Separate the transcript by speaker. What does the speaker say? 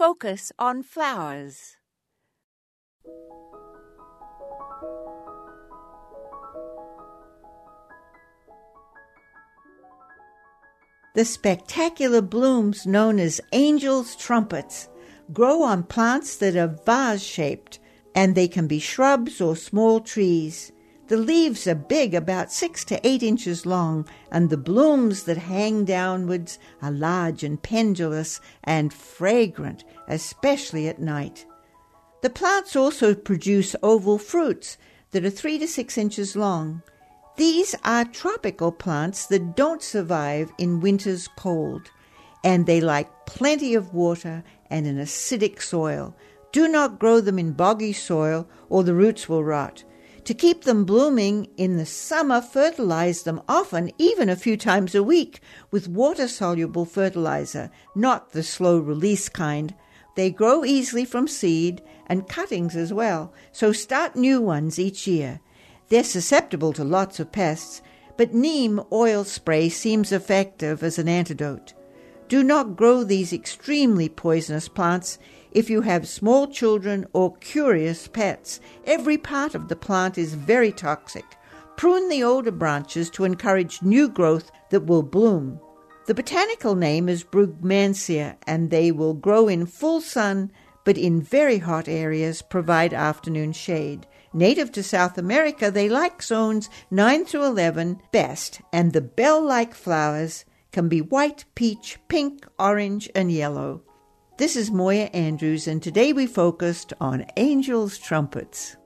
Speaker 1: focus on flowers.
Speaker 2: The spectacular blooms known as angel's trumpets grow on plants that are vase shaped and they can be shrubs or small trees. The leaves are big, about six to eight inches long, and the blooms that hang downwards are large and pendulous and fragrant, especially at night. The plants also produce oval fruits that are three to six inches long. These are tropical plants that don't survive in winter's cold, and they like plenty of water and an acidic soil. Do not grow them in boggy soil, or the roots will rot. To keep them blooming in the summer, fertilize them often, even a few times a week, with water soluble fertilizer, not the slow release kind. They grow easily from seed and cuttings as well, so start new ones each year. They're susceptible to lots of pests, but neem oil spray seems effective as an antidote. Do not grow these extremely poisonous plants if you have small children or curious pets. Every part of the plant is very toxic. Prune the older branches to encourage new growth that will bloom. The botanical name is Brugmansia, and they will grow in full sun, but in very hot areas provide afternoon shade. Native to South America, they like zones 9 through 11 best, and the bell like flowers can be white, peach, pink, orange, and yellow. This is Moya Andrews, and today we focused on angels' trumpets.